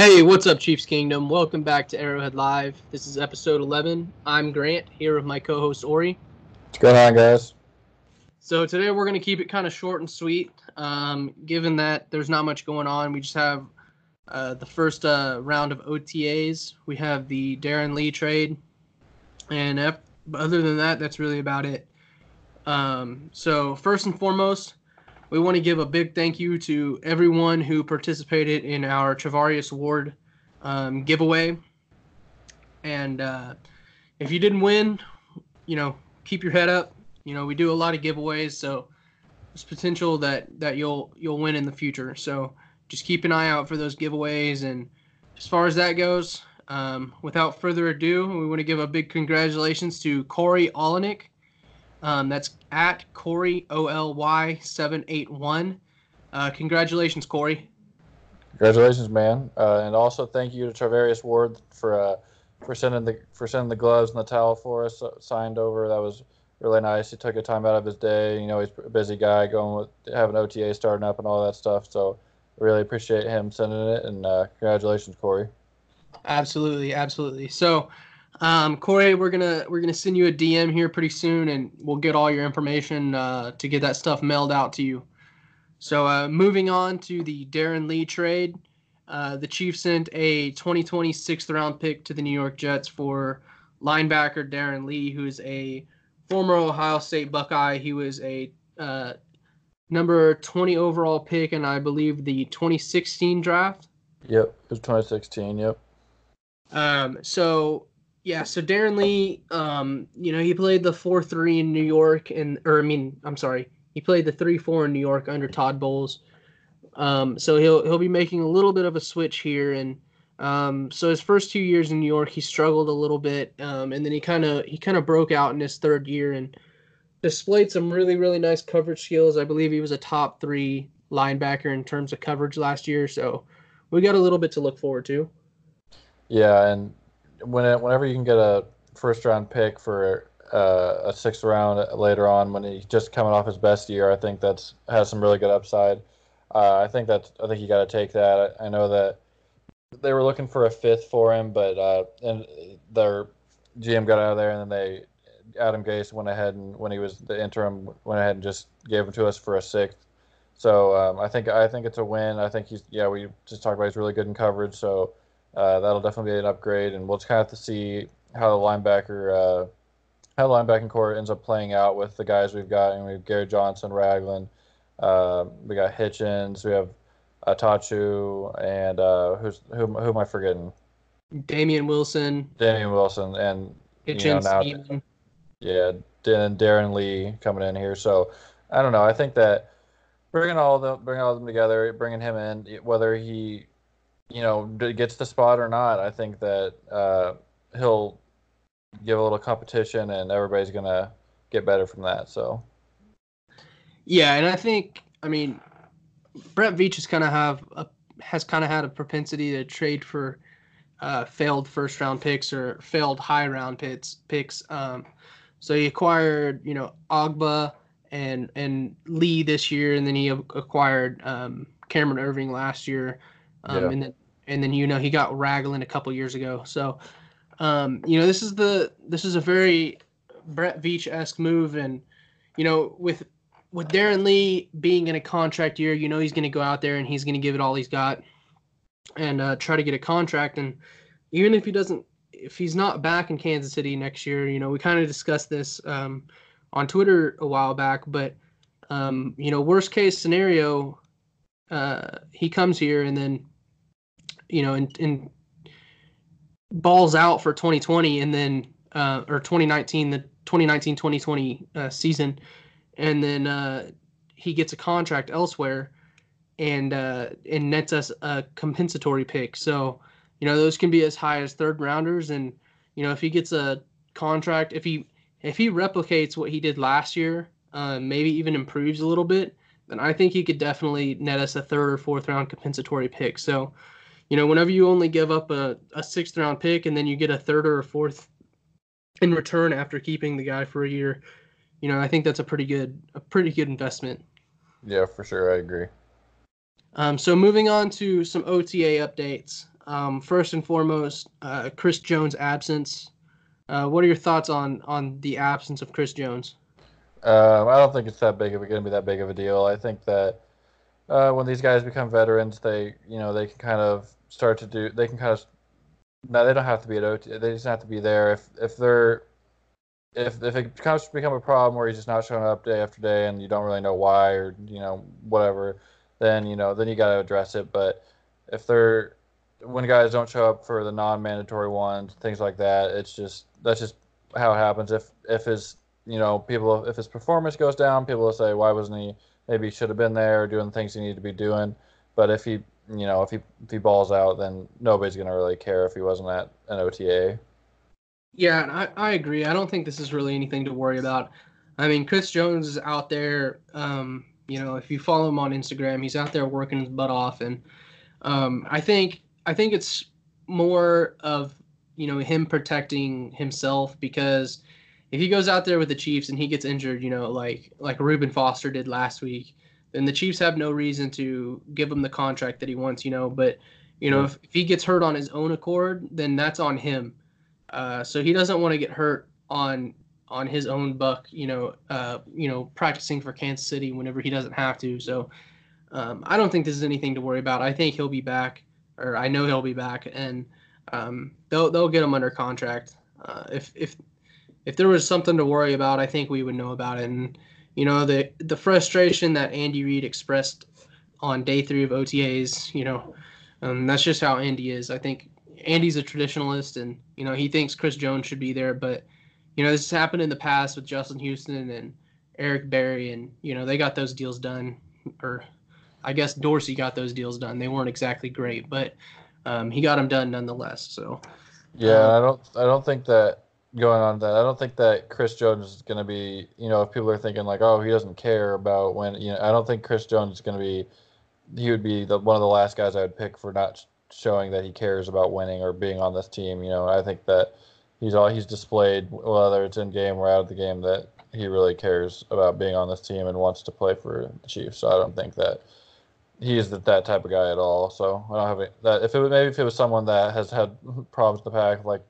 Hey, what's up, Chiefs Kingdom? Welcome back to Arrowhead Live. This is episode 11. I'm Grant, here with my co host Ori. What's going on, guys? So, today we're going to keep it kind of short and sweet. Um, given that there's not much going on, we just have uh, the first uh, round of OTAs. We have the Darron Lee trade. And other than that, that's really about it. Um, so, first and foremost, we want to give a big thank you to everyone who participated in our Charvarius Ward um, giveaway. And uh, if you didn't win, you know, keep your head up. You know, we do a lot of giveaways, so there's potential that that you'll you'll win in the future. So just keep an eye out for those giveaways. And as far as that goes, um, without further ado, we want to give a big congratulations to Corey Olenek. Um, that's at Corey O L Y seven eight one. Uh, congratulations, Corey. Congratulations, man, uh, and also thank you to Charvarius Ward for uh, for sending the for sending the gloves and the towel for us uh, signed over. That was really nice. He took a time out of his day. You know, he's a busy guy going with having OTA starting up and all that stuff. So really appreciate him sending it, and uh, congratulations, Corey. Absolutely, absolutely. So. Um, Corey, we're gonna we're gonna send you a DM here pretty soon, and we'll get all your information uh, to get that stuff mailed out to you. So uh, moving on to the Darron Lee trade, uh, the Chiefs sent a 2020 sixth round pick to the New York Jets for linebacker Darron Lee, who is a former Ohio State Buckeye. He was a uh, number 20 overall pick, and I believe the 2016 draft. Yep, it was 2016. Yep. Um, so yeah, so Darron Lee, um, you know, he played the four three in New York, and or I mean, I'm sorry, he played the three four in New York under Todd Bowles. Um, so he'll he'll be making a little bit of a switch here, and um, so his first two years in New York, he struggled a little bit, um, and then he kind of he kind of broke out in his third year and displayed some really really nice coverage skills. I believe he was a top three linebacker in terms of coverage last year, so we got a little bit to look forward to. Yeah, and when it, whenever you can get a first round pick for uh, a sixth round later on when he's just coming off his best year, I think that's has some really good upside. Uh, I think that I think you got to take that. I, I, know that they were looking for a fifth for him, but uh, and their GM got out of there, and then they Adam Gase went ahead and when he was the interim went ahead and just gave him to us for a sixth. So um, I think I think it's a win. I think he's yeah we just talked about he's really good in coverage. So uh, that'll definitely be an upgrade, and we'll just kind of have to see how the linebacker, uh, how the linebacking corps ends up playing out with the guys we've got. And we have Gary Johnson, Ragland, uh, we got Hitchens, we have Atachu, and uh, who's who? Who am I forgetting? Damien Wilson. Damien Wilson, and Hitchens, you know, now, yeah, and Darron Lee coming in here. So I don't know. I think that bringing all of them, bringing all of them together, bringing him in, whether he you know gets the spot or not, I think that uh, he'll give a little competition, and everybody's gonna get better from that. So. Yeah, and I think I mean Brett Veach has kind of have a, has kind of had a propensity to trade for uh, failed first round picks or failed high round picks. Picks. Um, so he acquired you know Ogbah and and Lee this year, and then he acquired um, Cameron Erving last year. Um, yeah. and then and then you know he got Ragland a couple years ago. So, um, you know this is the this is a very Brett Veach esque move, and you know with with Darron Lee being in a contract year, you know he's going to go out there and he's going to give it all he's got, and uh, try to get a contract. And even if he doesn't, if he's not back in Kansas City next year, you know we kind of discussed this um, on Twitter a while back, but um, you know worst case scenario, uh, he comes here and then you know, and, and balls out for 2020 and then uh, or 2019 the 2019 2020 uh, season. And then uh, he gets a contract elsewhere and uh, and nets us a compensatory pick. So you know those can be as high as third rounders. And you know if he gets a contract if he if he replicates what he did last year uh, maybe even improves a little bit then i think he could definitely net us a third or fourth round compensatory pick. So you know, whenever you only give up a, a sixth round pick and then you get a third or a fourth in return after keeping the guy for a year, you know, I think that's a pretty good a pretty good investment. Yeah, for sure, I agree. Um, so moving on to some OTA updates. Um, first and foremost, uh, Chris Jones' absence. Uh, what are your thoughts on on the absence of Chris Jones? Um, I don't think it's that big of going to be that big of a deal. I think that uh, when these guys become veterans, they you know they can kind of start to do. They can kind of no, they don't have to be at OT. They just have to be there. If if they're if if it becomes become a problem where he's just not showing up day after day and you don't really know why or you know whatever, then you know then you got to address it. But if they're when guys don't show up for the non-mandatory ones, things like that, it's just that's just how it happens. If if his you know people if his performance goes down, people will say why wasn't he maybe he should have been there doing the things he needed to be doing. But if he you know if he if he balls out, then nobody's gonna really care if he wasn't at an OTA. Yeah, I, I agree. I don't think this is really anything to worry about. I mean, Chris Jones is out there. Um, you know, if you follow him on Instagram, he's out there working his butt off, and um, I think I think it's more of you know him protecting himself because if he goes out there with the Chiefs and he gets injured, you know, like like Reuben Foster did last week, then the Chiefs have no reason to give him the contract that he wants, you know. But you know, if, if he gets hurt on his own accord, then that's on him. Uh, so he doesn't want to get hurt on on his own buck, you know, uh, you know, practicing for Kansas City whenever he doesn't have to. So um, I don't think this is anything to worry about. I think he'll be back, or I know he'll be back, and um, they'll they'll get him under contract. Uh, if if if there was something to worry about, I think we would know about it. And you know the the frustration that Andy Reid expressed on day three of OTAs, you know, um, that's just how Andy is. I think Andy's a traditionalist, and you know he thinks Chris Jones should be there, but you know this has happened in the past with Justin Houston and Eric Berry, and you know they got those deals done, or I guess Dorsey got those deals done. They weren't exactly great, but um, he got them done nonetheless. So yeah, I don't I don't think that going on that I don't think that Chris Jones is going to be you know if people are thinking like oh he doesn't care about when you know I don't think Chris Jones is going to be he would be the one of the last guys I would pick for not showing that he cares about winning or being on this team. You know, I think that he's all he's displayed whether it's in game or out of the game that he really cares about being on this team and wants to play for the Chiefs. So I don't think that he's that type of guy at all. So I don't have it. That if it maybe if it was someone that has had problems in the pack, like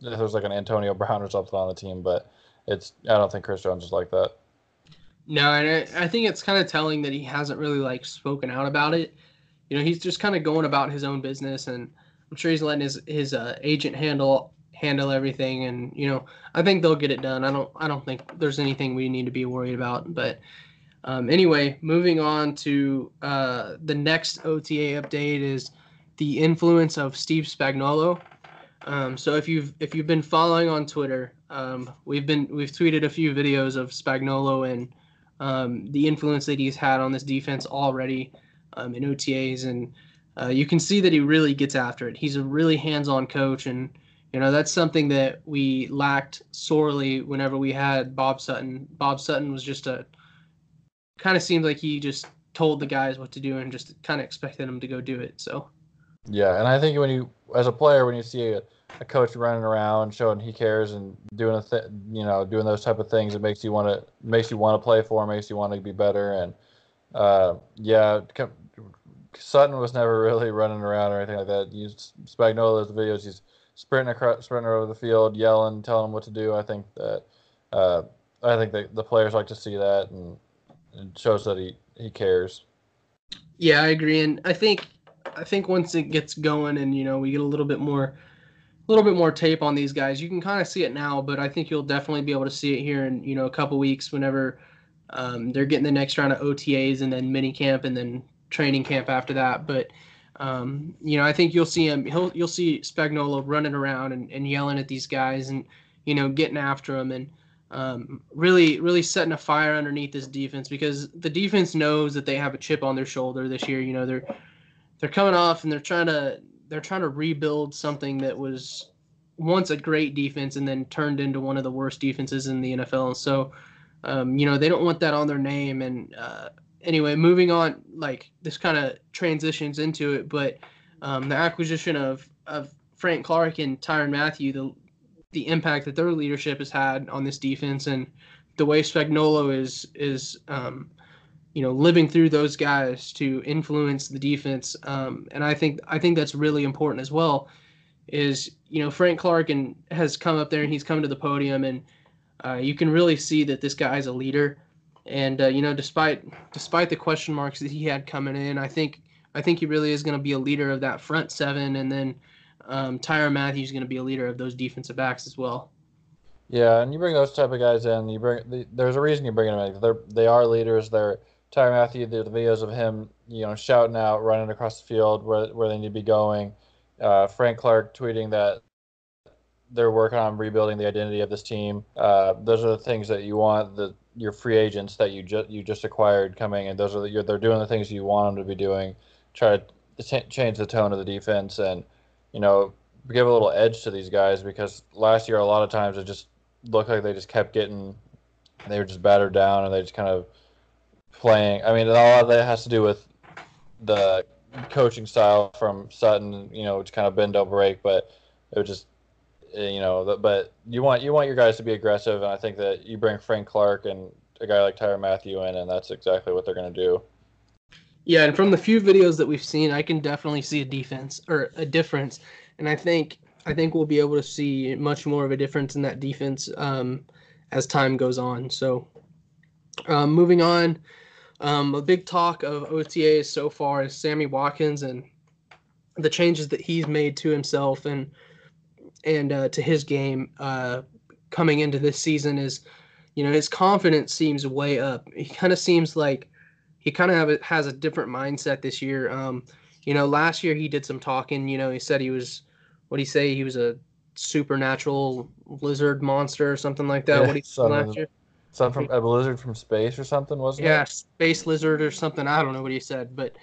if there's like an Antonio Brown or something on the team, but it's I don't think Chris Jones is like that. No, and I, I think it's kind of telling that he hasn't really like spoken out about it you know, he's just kind of going about his own business, and I'm sure he's letting his his uh, agent handle handle everything. And you know, I think they'll get it done. I don't I don't think there's anything we need to be worried about. But um, anyway, moving on to uh, the next OTA update is the influence of Steve Spagnuolo. Um, so if you've if you've been following on Twitter, um, we've been we've tweeted a few videos of Spagnuolo and um, the influence that he's had on this defense already um, in OTAs, and uh, you can see that he really gets after it. He's a really hands-on coach, and you know that's something that we lacked sorely whenever we had Bob Sutton. Bob Sutton was just a kind of seemed like he just told the guys what to do and just kind of expected them to go do it. So. Yeah, and I think when you, as a player, when you see a, a coach running around showing he cares and doing a th- you know doing those type of things, it makes you want to makes you want to play for him, makes you want to be better, and uh, yeah, Sutton was never really running around or anything like that. You Spagnuolo's videos, he's sprinting across, sprinting over the field, yelling, telling them what to do. I think that uh, I think that the players like to see that, and it shows that he he cares. Yeah, I agree, and I think I think once it gets going, and you know, we get a little bit more, a little bit more tape on these guys, you can kind of see it now. But I think you'll definitely be able to see it here in you know a couple weeks whenever um, they're getting the next round of OTAs and then mini camp and then training camp after that. But um, you know, I think you'll see him. He'll you'll see Spagnuolo running around and, and yelling at these guys and you know getting after them and um, really really setting a fire underneath this defense because the defense knows that they have a chip on their shoulder this year. You know they're they're coming off and they're trying to they're trying to rebuild something that was once a great defense and then turned into one of the worst defenses in the NFL. And so, um, you know, they don't want that on their name. And uh, anyway, moving on, like this kind of transitions into it, but um, the acquisition of of Frank Clark and Tyrann Mathieu, the the impact that their leadership has had on this defense, and the way Spagnuolo is is um, you know, living through those guys to influence the defense. Um, and I think I think that's really important as well. Is you know Frank Clark and has come up there and he's come to the podium and uh, you can really see that this guy is a leader. And uh, you know, despite despite the question marks that he had coming in, I think I think he really is going to be a leader of that front seven, and then um, Tyrann Mathieu is going to be a leader of those defensive backs as well. Yeah, and you bring those type of guys in. You bring there's a reason you bring them in. They're they are leaders. They're Tyrann Mathieu. The, the videos of him, you know, shouting out, running across the field where where they need to be going. Uh, Frank Clark tweeting that they're working on rebuilding the identity of this team. Uh, those are the things that you want the your free agents that you just you just acquired coming, and those are the, they're doing the things you want them to be doing. Try to t- change the tone of the defense, and you know give a little edge to these guys because last year a lot of times it just looked like they just kept getting they were just battered down and they just kind of playing. I mean, a lot of that has to do with the coaching style from Sutton, you know, it's kind of bend don't break, but it was just Eh, you know, but you want you want your guys to be aggressive, and I think that you bring Frank Clark and a guy like Tyrann Mathieu in, and that's exactly what they're going to do. Yeah, and from the few videos that we've seen, I can definitely see a defense or a difference, and I think I think we'll be able to see much more of a difference in that defense um, as time goes on. So, um, moving on, um, a big talk of OTAs so far is Sammy Watkins and the changes that he's made to himself and and uh, to his game uh, coming into this season is, you know, his confidence seems way up. He kind of seems like he kind of has a different mindset this year. Um, you know, last year he did some talking. You know, he said he was, what he say? He was a supernatural lizard monster or something like that. Yeah, what he said last year? Something from a lizard from space or something, wasn't yeah, it? Yeah, space lizard or something. I don't know what he said, but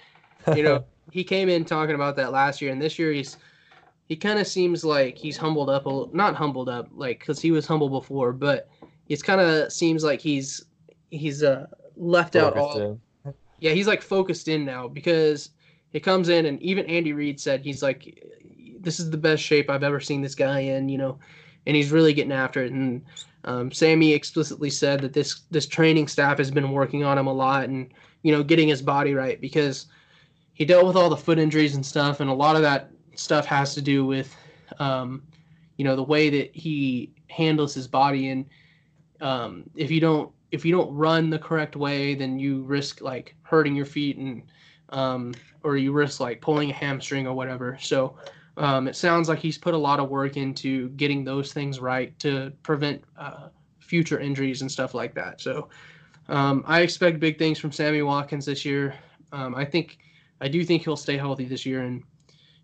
you know, he came in talking about that last year, and this year he's he kind of seems like he's humbled up a not humbled up like because he was humble before but it's kind of seems like he's he's uh left focused out all in. yeah he's like focused in now because he comes in and even andy reid said he's like this is the best shape i've ever seen this guy in you know and he's really getting after it and um, sammy explicitly said that this this training staff has been working on him a lot and you know getting his body right because he dealt with all the foot injuries and stuff and a lot of that stuff has to do with, um, you know, the way that he handles his body. And um, if you don't if you don't run the correct way, then you risk like hurting your feet and um, or you risk like pulling a hamstring or whatever. So um, it sounds like he's put a lot of work into getting those things right to prevent uh, future injuries and stuff like that. So um, I expect big things from Sammy Watkins this year. Um, I think I do think he'll stay healthy this year and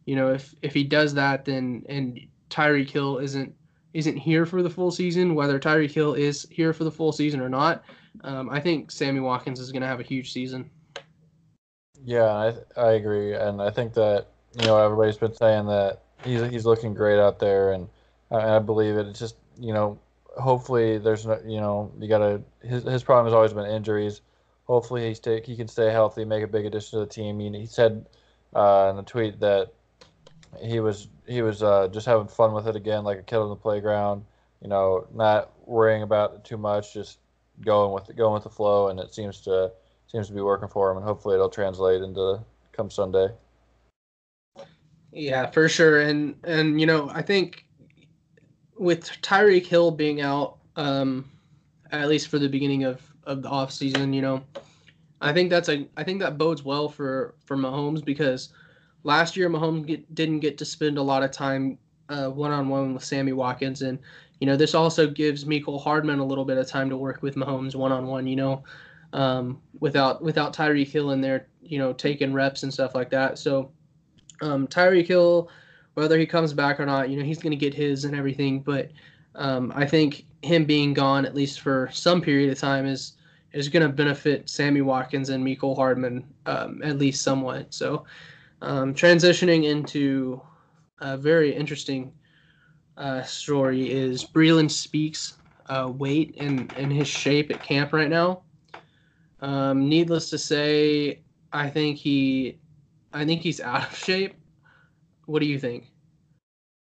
you know, if if he does that, then and Tyreek Hill isn't isn't here for the full season, whether Tyreek Hill is here for the full season or not, um, I think Sammy Watkins is going to have a huge season. Yeah, I I agree, and I think that you know everybody's been saying that he's he's looking great out there, and I, I believe it. It's just you know hopefully there's no you know you gotta his his problem has always been injuries. Hopefully he stay he can stay healthy, make a big addition to the team. He, he said uh, in a tweet that he was he was uh, just having fun with it again, like a kid on the playground. You know, not worrying about it too much, just going with the, going with the flow, and it seems to seems to be working for him, and hopefully it'll translate into come Sunday. Yeah, for sure, and and you know I think with Tyreek Hill being out, um, at least for the beginning of of the off season, you know, I think that's a I think that bodes well for for Mahomes because Last year, Mahomes get, didn't get to spend a lot of time one on one with Sammy Watkins, and you know this also gives Mecole Hardman a little bit of time to work with Mahomes one on one. You know, um, without without Tyreek Hill in there, you know, taking reps and stuff like that. So um, Tyreek Hill, whether he comes back or not, you know, he's going to get his and everything. But um, I think him being gone at least for some period of time is is going to benefit Sammy Watkins and Mecole Hardman um, at least somewhat. So um, transitioning into a very interesting uh, story is Breeland Speaks' uh, weight and, and his shape at camp right now. Um, needless to say, I think he, I think he's out of shape. What do you think?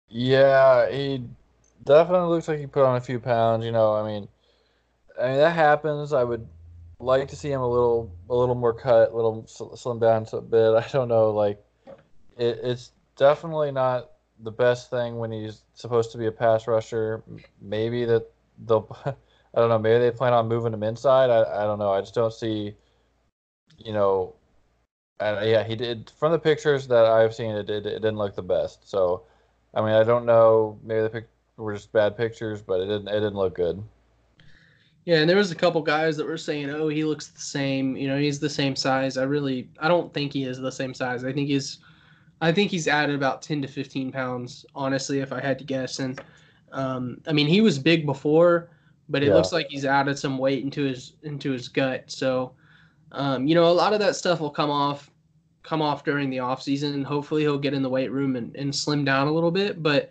Yeah, he definitely looks like he put on a few pounds. You know, I mean, I mean that happens. I would, like to see him a little a little more cut, a little slim down a bit. I don't know, like it, it's definitely not the best thing when he's supposed to be a pass rusher. Maybe that they'll, I don't know, maybe they plan on moving him inside. I, I don't know. I just don't see, you know, and yeah, he did from the pictures that I've seen. It, it, it didn't look the best. So, I mean, I don't know. Maybe the pic were just bad pictures, but it didn't. It didn't look good. Yeah, and there was a couple guys that were saying, "Oh, he looks the same. You know, he's the same size." I really, I don't think he is the same size. I think he's, I think he's added about ten to fifteen pounds. Honestly, if I had to guess, and um, I mean, he was big before, but it yeah. looks like he's added some weight into his into his gut. So, um, you know, a lot of that stuff will come off come off during the off season. and Hopefully, he'll get in the weight room and, and slim down a little bit. But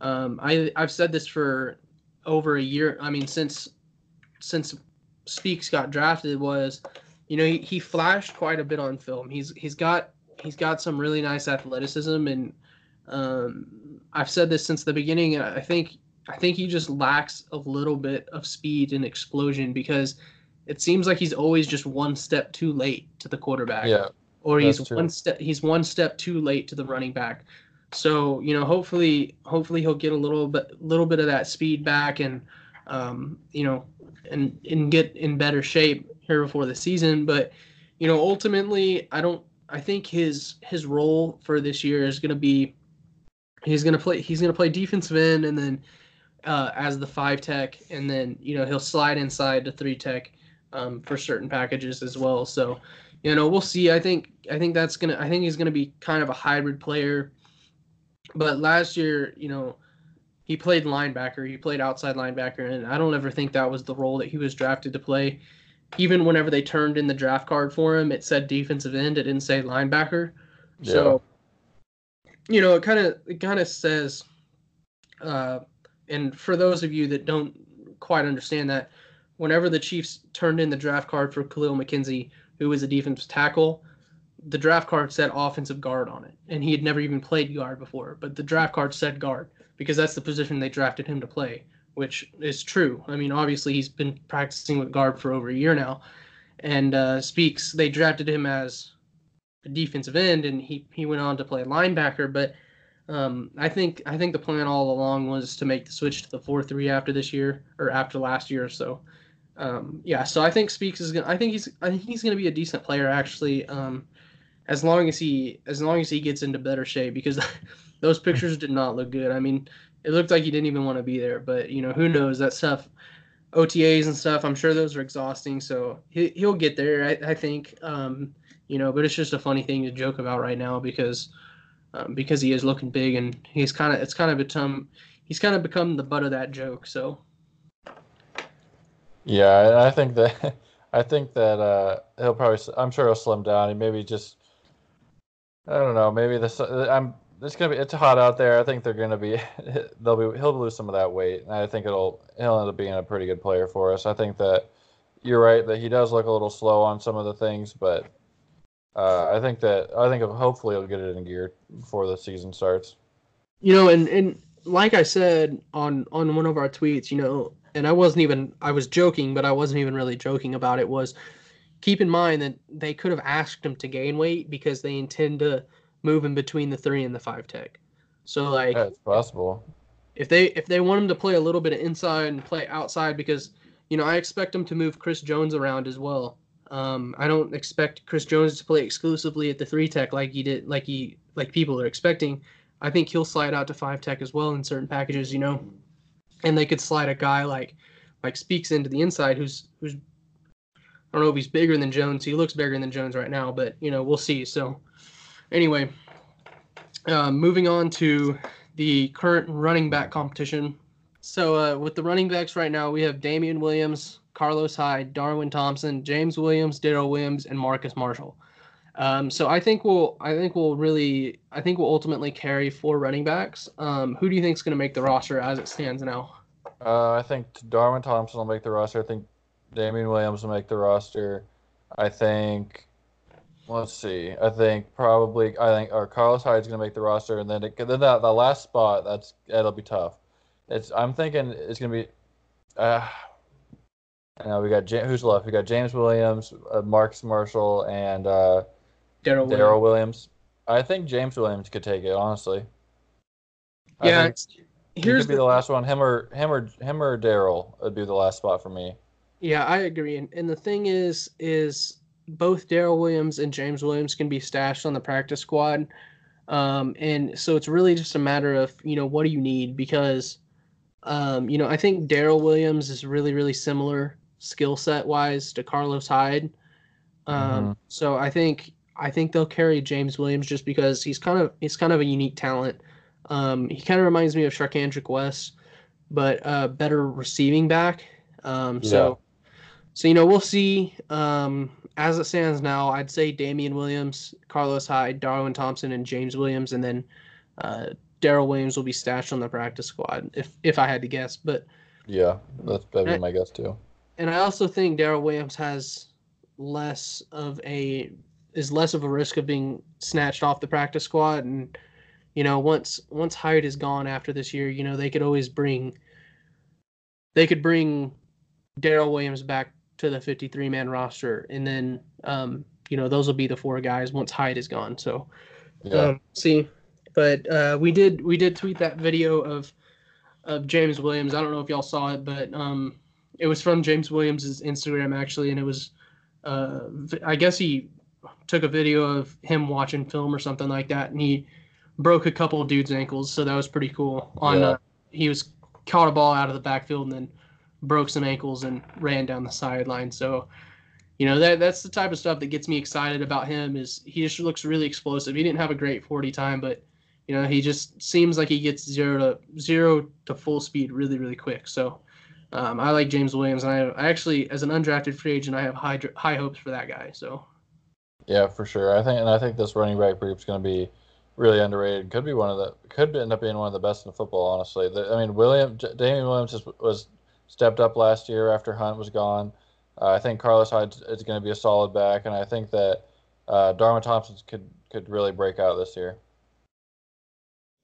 um, I I've said this for over a year. I mean, since since Speaks got drafted was, you know, he, he flashed quite a bit on film. He's he's got he's got some really nice athleticism, and um, I've said this since the beginning. I think I think he just lacks a little bit of speed and explosion because it seems like he's always just one step too late to the quarterback. Yeah. Or he's one step he's one step too late to the running back. So, you know, hopefully hopefully he'll get a little bit little bit of that speed back and um, you know, and and get in better shape here before the season. But you know, ultimately, I don't. I think his his role for this year is going to be he's going to play he's going to play defensive end and then uh, as the five tech, and then you know he'll slide inside to three tech um, for certain packages as well. So you know we'll see. I think I think that's gonna I think he's gonna be kind of a hybrid player. But last year, you know, he played linebacker, he played outside linebacker, and I don't ever think that was the role that he was drafted to play. Even whenever they turned in the draft card for him, it said defensive end, it didn't say linebacker. Yeah. So, you know, it kind of it kind of says, uh, and for those of you that don't quite understand that, whenever the Chiefs turned in the draft card for Kahlil McKenzie, who was a defensive tackle, the draft card said offensive guard on it, and he had never even played guard before, but the draft card said guard because that's the position they drafted him to play, which is true. I mean, obviously he's been practicing with guard for over a year now, and uh, speaks. They drafted him as a defensive end, and he he went on to play linebacker. But um, I think I think the plan all along was to make the switch to the four three after this year or after last year. Or so um, yeah, so I think Speaks is gonna. I think he's I think he's gonna be a decent player actually. Um, as long as he as long as he gets into better shape because those pictures did not look good. I mean, it looked like he didn't even want to be there. But you know, who knows that stuff, OTAs and stuff. I'm sure those are exhausting. So he he'll get there. I, I think. Um, you know, but it's just a funny thing to joke about right now because um, because he is looking big and he's kind of it's kind of become he's kind of become the butt of that joke. So. Yeah, I think that I think that uh, he'll probably. I'm sure he'll slim down. He maybe just. I don't know. Maybe this. I'm it's gonna be it's hot out there. I think they're gonna be they'll be he'll lose some of that weight, and I think it'll he'll end up being a pretty good player for us. I think that you're right that he does look a little slow on some of the things, but uh, I think that I think hopefully he'll get it in gear before the season starts. You know, and and like I said on on one of our tweets, you know, and I wasn't even I was joking, but I wasn't even really joking about it. Was keep in mind that they could have asked him to gain weight because they intend to moving between the three and the five tech. So like yeah, it's possible. If they if they want him to play a little bit of inside and play outside because you know I expect him to move Chris Jones around as well. Um, I don't expect Chris Jones to play exclusively at the three tech like he did like he like people are expecting. I think he'll slide out to five tech as well in certain packages, you know. And they could slide a guy like like speaks into the inside who's who's I don't know if he's bigger than Jones. He looks bigger than Jones right now, but you know, we'll see. So Anyway, uh, moving on to the current running back competition. So uh, with the running backs right now, we have Damien Williams, Carlos Hyde, Darwin Thompson, James Williams, Darrel Williams, and Marcus Marshall. Um, so I think we'll I think we'll really I think we'll ultimately carry four running backs. Um, who do you think is going to make the roster as it stands now? Uh, I think Darwin Thompson will make the roster. I think Damien Williams will make the roster. I think Let's see. I think probably I think or Carlos Hyde's going to make the roster, and then it, then that the last spot that's that'll be tough. It's I'm thinking it's going to be. Uh, Uh, we got who's left? We got James Williams, uh, Marcus Marshall, and uh, Darrel. Williams. Williams. I think James Williams could take it honestly. Yeah. he Here's could be the, the last one. Him or him or him or Darrel would be the last spot for me. yeah, I agree. And, and the thing is, is both Darrel Williams and James Williams can be stashed on the practice squad. Um, and so it's really just a matter of, you know, what do you need? Because, um, you know, I think Darrel Williams is really, really similar skill set wise to Carlos Hyde. Um, Mhm. so I think, I think they'll carry James Williams just because he's kind of, he's kind of a unique talent. Um, he kind of reminds me of Charcandrick West, but uh, better receiving back. Um, so, so you know, we'll see. Um, as it stands now, I'd say Damien Williams, Carlos Hyde, Darwin Thompson, and James Williams, and then uh, Darrel Williams will be stashed on the practice squad if if I had to guess. But Yeah, that's that'd my guess too. and I also think Darrel Williams has less of a is less of a risk of being snatched off the practice squad. And you know once once Hyde is gone after this year you know they could always bring they could bring Darrel Williams back to the 53 man roster. And then um you know those will be the four guys once Hyde is gone. So Yeah, um, see, but uh, we did we did tweet that video of of James Williams. I don't know if y'all saw it, but um, it was from James Williams' Instagram actually, and it was uh, I guess he took a video of him watching film or something like that, and he broke a couple of dudes' ankles, so that was pretty cool. On Yeah. uh, he was caught a ball out of the backfield and then broke some ankles and ran down the sideline. So you know that that's the type of stuff that gets me excited about him is he just looks really explosive he didn't have a great 40 time but you know he just seems like he gets zero to zero to full speed really really quick so um, i like james williams and I, I actually as an undrafted free agent i have high high hopes for that guy so yeah, for sure. I think, and I think this running back group is going to be really underrated. Could be one of the could end up being one of the best in football. Honestly, the, I mean, William J- Damien Williams was stepped up last year after Hunt was gone. Uh, I think Carlos Hyde is going to be a solid back, and I think that uh, Darwin Thompson could could really break out this year.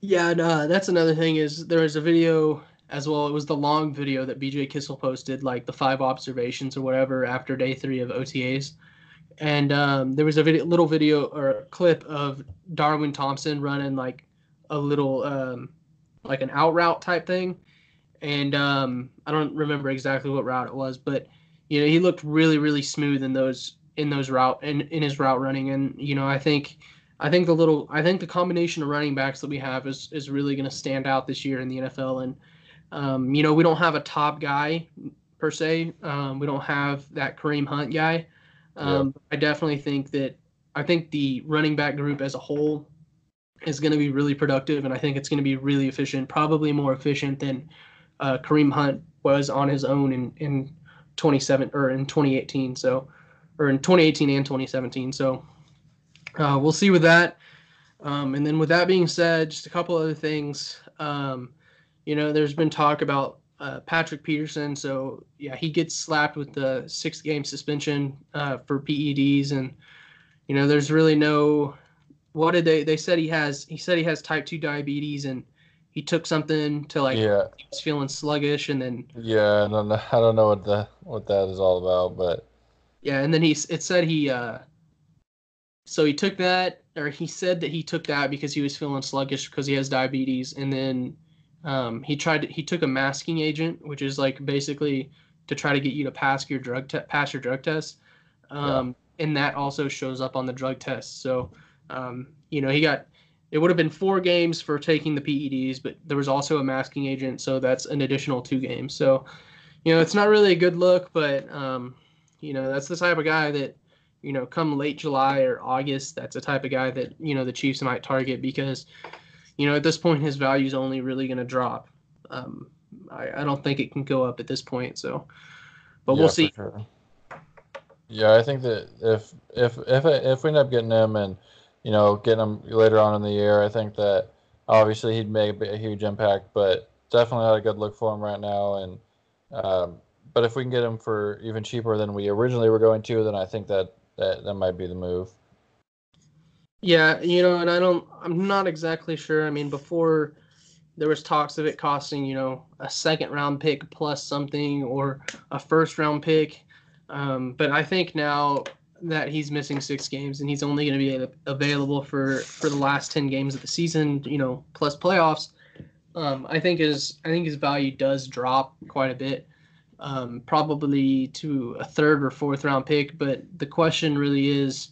Yeah, and uh, that's another thing is there was a video as well. It was the long video that BJ Kissel posted, like the five observations or whatever after day three of OTAs, and um, there was a video, little video or clip of Darwin Thompson running like a little um, like an out route type thing, and um, I don't remember exactly what route it was, but you know he looked really really smooth in those in those route in in his route running, and you know I think. I think the little, I think the combination of running backs that we have is is really going to stand out this year in the NFL. And um, you know, we don't have a top guy per se. Um, we don't have that Kareem Hunt guy. Um, I definitely think that I think the running back group as a whole is going to be really productive, and I think it's going to be really efficient, probably more efficient than uh, Kareem Hunt was on his own in in 27 or in 2018. So, or in 2018 and 2017. So. Uh, we'll see with that. Um, and then with that being said, just a couple other things. Um, you know, there's been talk about uh, Patrick Peterson. So yeah, he gets slapped with the six game suspension uh, for PEDs, and you know, there's really no. What did they? They said he has. He said he has type two diabetes, and he took something to like. yeah, He was feeling sluggish, and then yeah. I don't know. I don't know what the what that is all about, but Yeah, and then he it said he uh so he took that or he said that he took that because he was feeling sluggish because he has diabetes and then um he tried to, he took a masking agent which is like basically to try to get you to pass your drug te- pass your drug test. Um and that also shows up on the drug test. So um you know, he got it would have been four games for taking the PEDs, but there was also a masking agent, so that's an additional two games. So, you know, it's not really a good look, but um, you know, that's the type of guy that, you know, come late July or August, that's the type of guy that, you know, the Chiefs might target because, you know, at this point his value is only really going to drop. Um, I, I don't think it can go up at this point. So, but yeah, we'll see. sure. Yeah, I think that if if if if we end up getting him and you know getting him later on in the year, I think that obviously he'd make a huge impact, but definitely not a good look for him right now. And um, but if we can get him for even cheaper than we originally were going to, then I think that that, that might be the move. Yeah, you know, and I don't, I'm not exactly sure. I mean, before, there was talks of it costing you know a second round pick plus something or a first round pick. Um, but I think now that he's missing six games and he's only going to be available for for the last ten games of the season, you know, plus playoffs. Um, I think his I think his value does drop quite a bit, um, probably to a third or fourth round pick. But the question really is,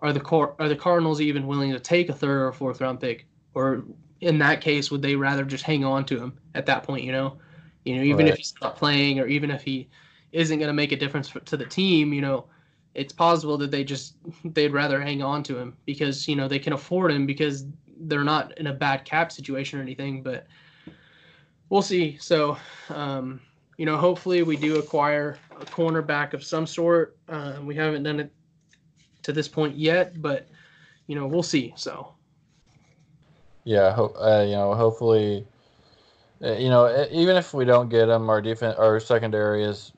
are the are the Cardinals even willing to take a third or fourth round pick, or in that case, would they rather just hang on to him at that point? You know, you know, even right. if he's not playing or even if he isn't going to make a difference for, to the team, you know, it's possible that they just they'd rather hang on to him because you know they can afford him because they're not in a bad cap situation or anything. But we'll see. So, um, you know, hopefully we do acquire a cornerback of some sort. Uh, we haven't done it to this point yet, but you know, we'll see. So. Yeah, ho- uh, you know, hopefully, uh, you know, even if we don't get them, our defense, our secondary is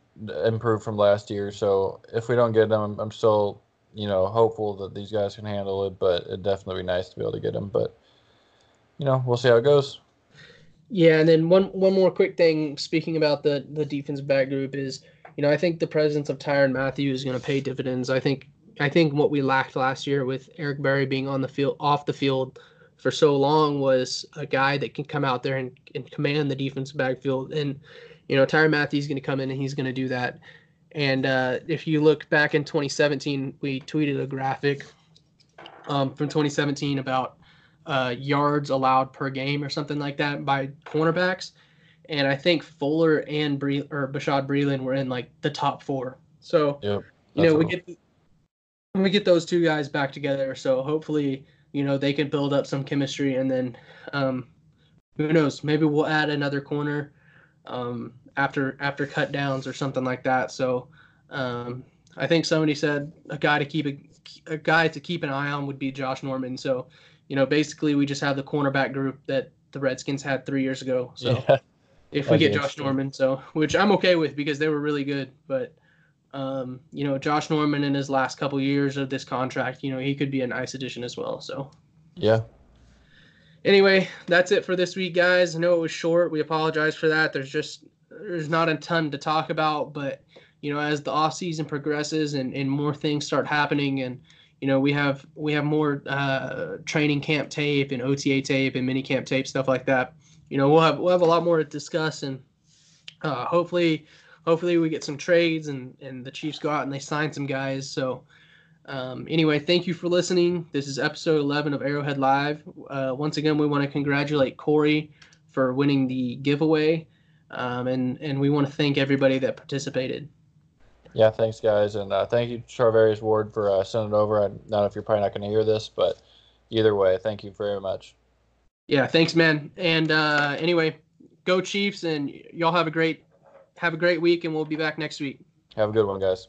improved from last year. So if we don't get them, I'm still, you know, hopeful that these guys can handle it. But it'd definitely be nice to be able to get them. But you know, we'll see how it goes. Yeah, and then one one more quick thing. Speaking about the the defensive back group is, you know, I think the presence of Tyrann Mathieu is going to pay dividends. I think I think what we lacked last year with Eric Berry being on the field off the field for so long was a guy that can come out there and, and command the defensive backfield. And you know, Tyrann Mathieu's going to come in and he's going to do that. And uh, if you look back in 2017, we tweeted a graphic um, from 2017 about uh, yards allowed per game or something like that by cornerbacks. And I think Fuller and Bre- or Bashaud Breeland were in like the top four. So, yep, you know, we get we get those two guys back together. So hopefully, you know, they can build up some chemistry, and then um, who knows? Maybe we'll add another corner um, after after cut downs or something like that. So um, I think somebody said a guy to keep a, a guy to keep an eye on would be Josh Norman. So you know, basically we just have the cornerback group that the Redskins had three years ago. So yeah. if we get Josh Norman, so which I'm okay with because they were really good, but. Um, you know, Josh Norman in his last couple years of this contract, you know, he could be a nice addition as well. So, yeah, anyway, that's it for this week, guys. I know it was short. We apologize for that. There's just there's not a ton to talk about, but you know, as the off season progresses and, and more things start happening and you know, we have we have more uh, training camp tape and OTA tape and mini camp tape stuff like that. You know, we'll have we'll have a lot more to discuss and uh, hopefully hopefully we get some trades and and the Chiefs go out and they sign some guys. So um, anyway, thank you for listening. This is episode 11 of Arrowhead Live. Uh, once again, we want to congratulate Corey for winning the giveaway. Um, and and we want to thank everybody that participated. Yeah, thanks guys, and uh, thank you Charvarius Ward for uh, sending it over. I don't know if you're probably not going to hear this, but either way, thank you very much. Yeah, thanks, man. And uh, anyway, go Chiefs, and y'all have a great have a great week, and we'll be back next week. Have a good one, guys.